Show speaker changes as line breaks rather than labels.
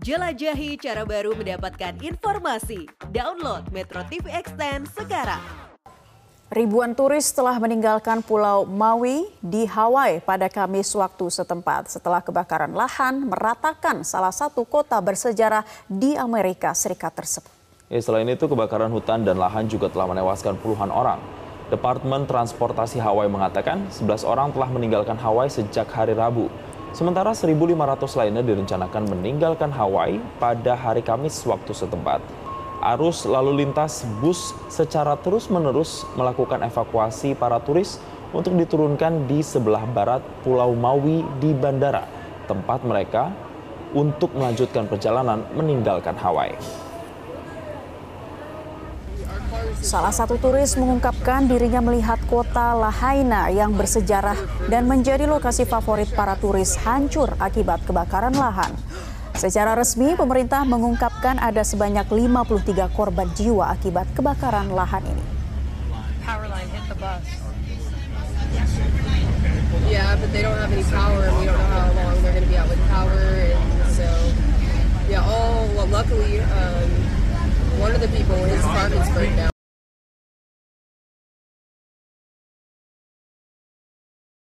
Jelajahi cara baru mendapatkan informasi. Download Metro TV Extend sekarang.
Ribuan turis telah meninggalkan Pulau Maui di Hawaii pada Kamis waktu setempat setelah kebakaran lahan meratakan salah satu kota bersejarah di Amerika Serikat tersebut.
Ya, selain itu, kebakaran hutan dan lahan juga telah menewaskan puluhan orang. Departemen Transportasi Hawaii mengatakan 11 orang telah meninggalkan Hawaii sejak hari Rabu. Sementara 1.500 lainnya direncanakan meninggalkan Hawaii pada hari Kamis waktu setempat. Arus lalu lintas bus secara terus-menerus melakukan evakuasi para turis untuk diturunkan di sebelah barat Pulau Maui di bandara, tempat mereka untuk melanjutkan perjalanan meninggalkan Hawaii.
Salah satu turis mengungkapkan dirinya melihat kota Lahaina yang bersejarah dan menjadi lokasi favorit para turis hancur akibat kebakaran lahan. Secara resmi, pemerintah mengungkapkan ada sebanyak 53 korban jiwa akibat kebakaran lahan ini.
Yeah, but they don't have any power, one of the people, his apartment's burnt down.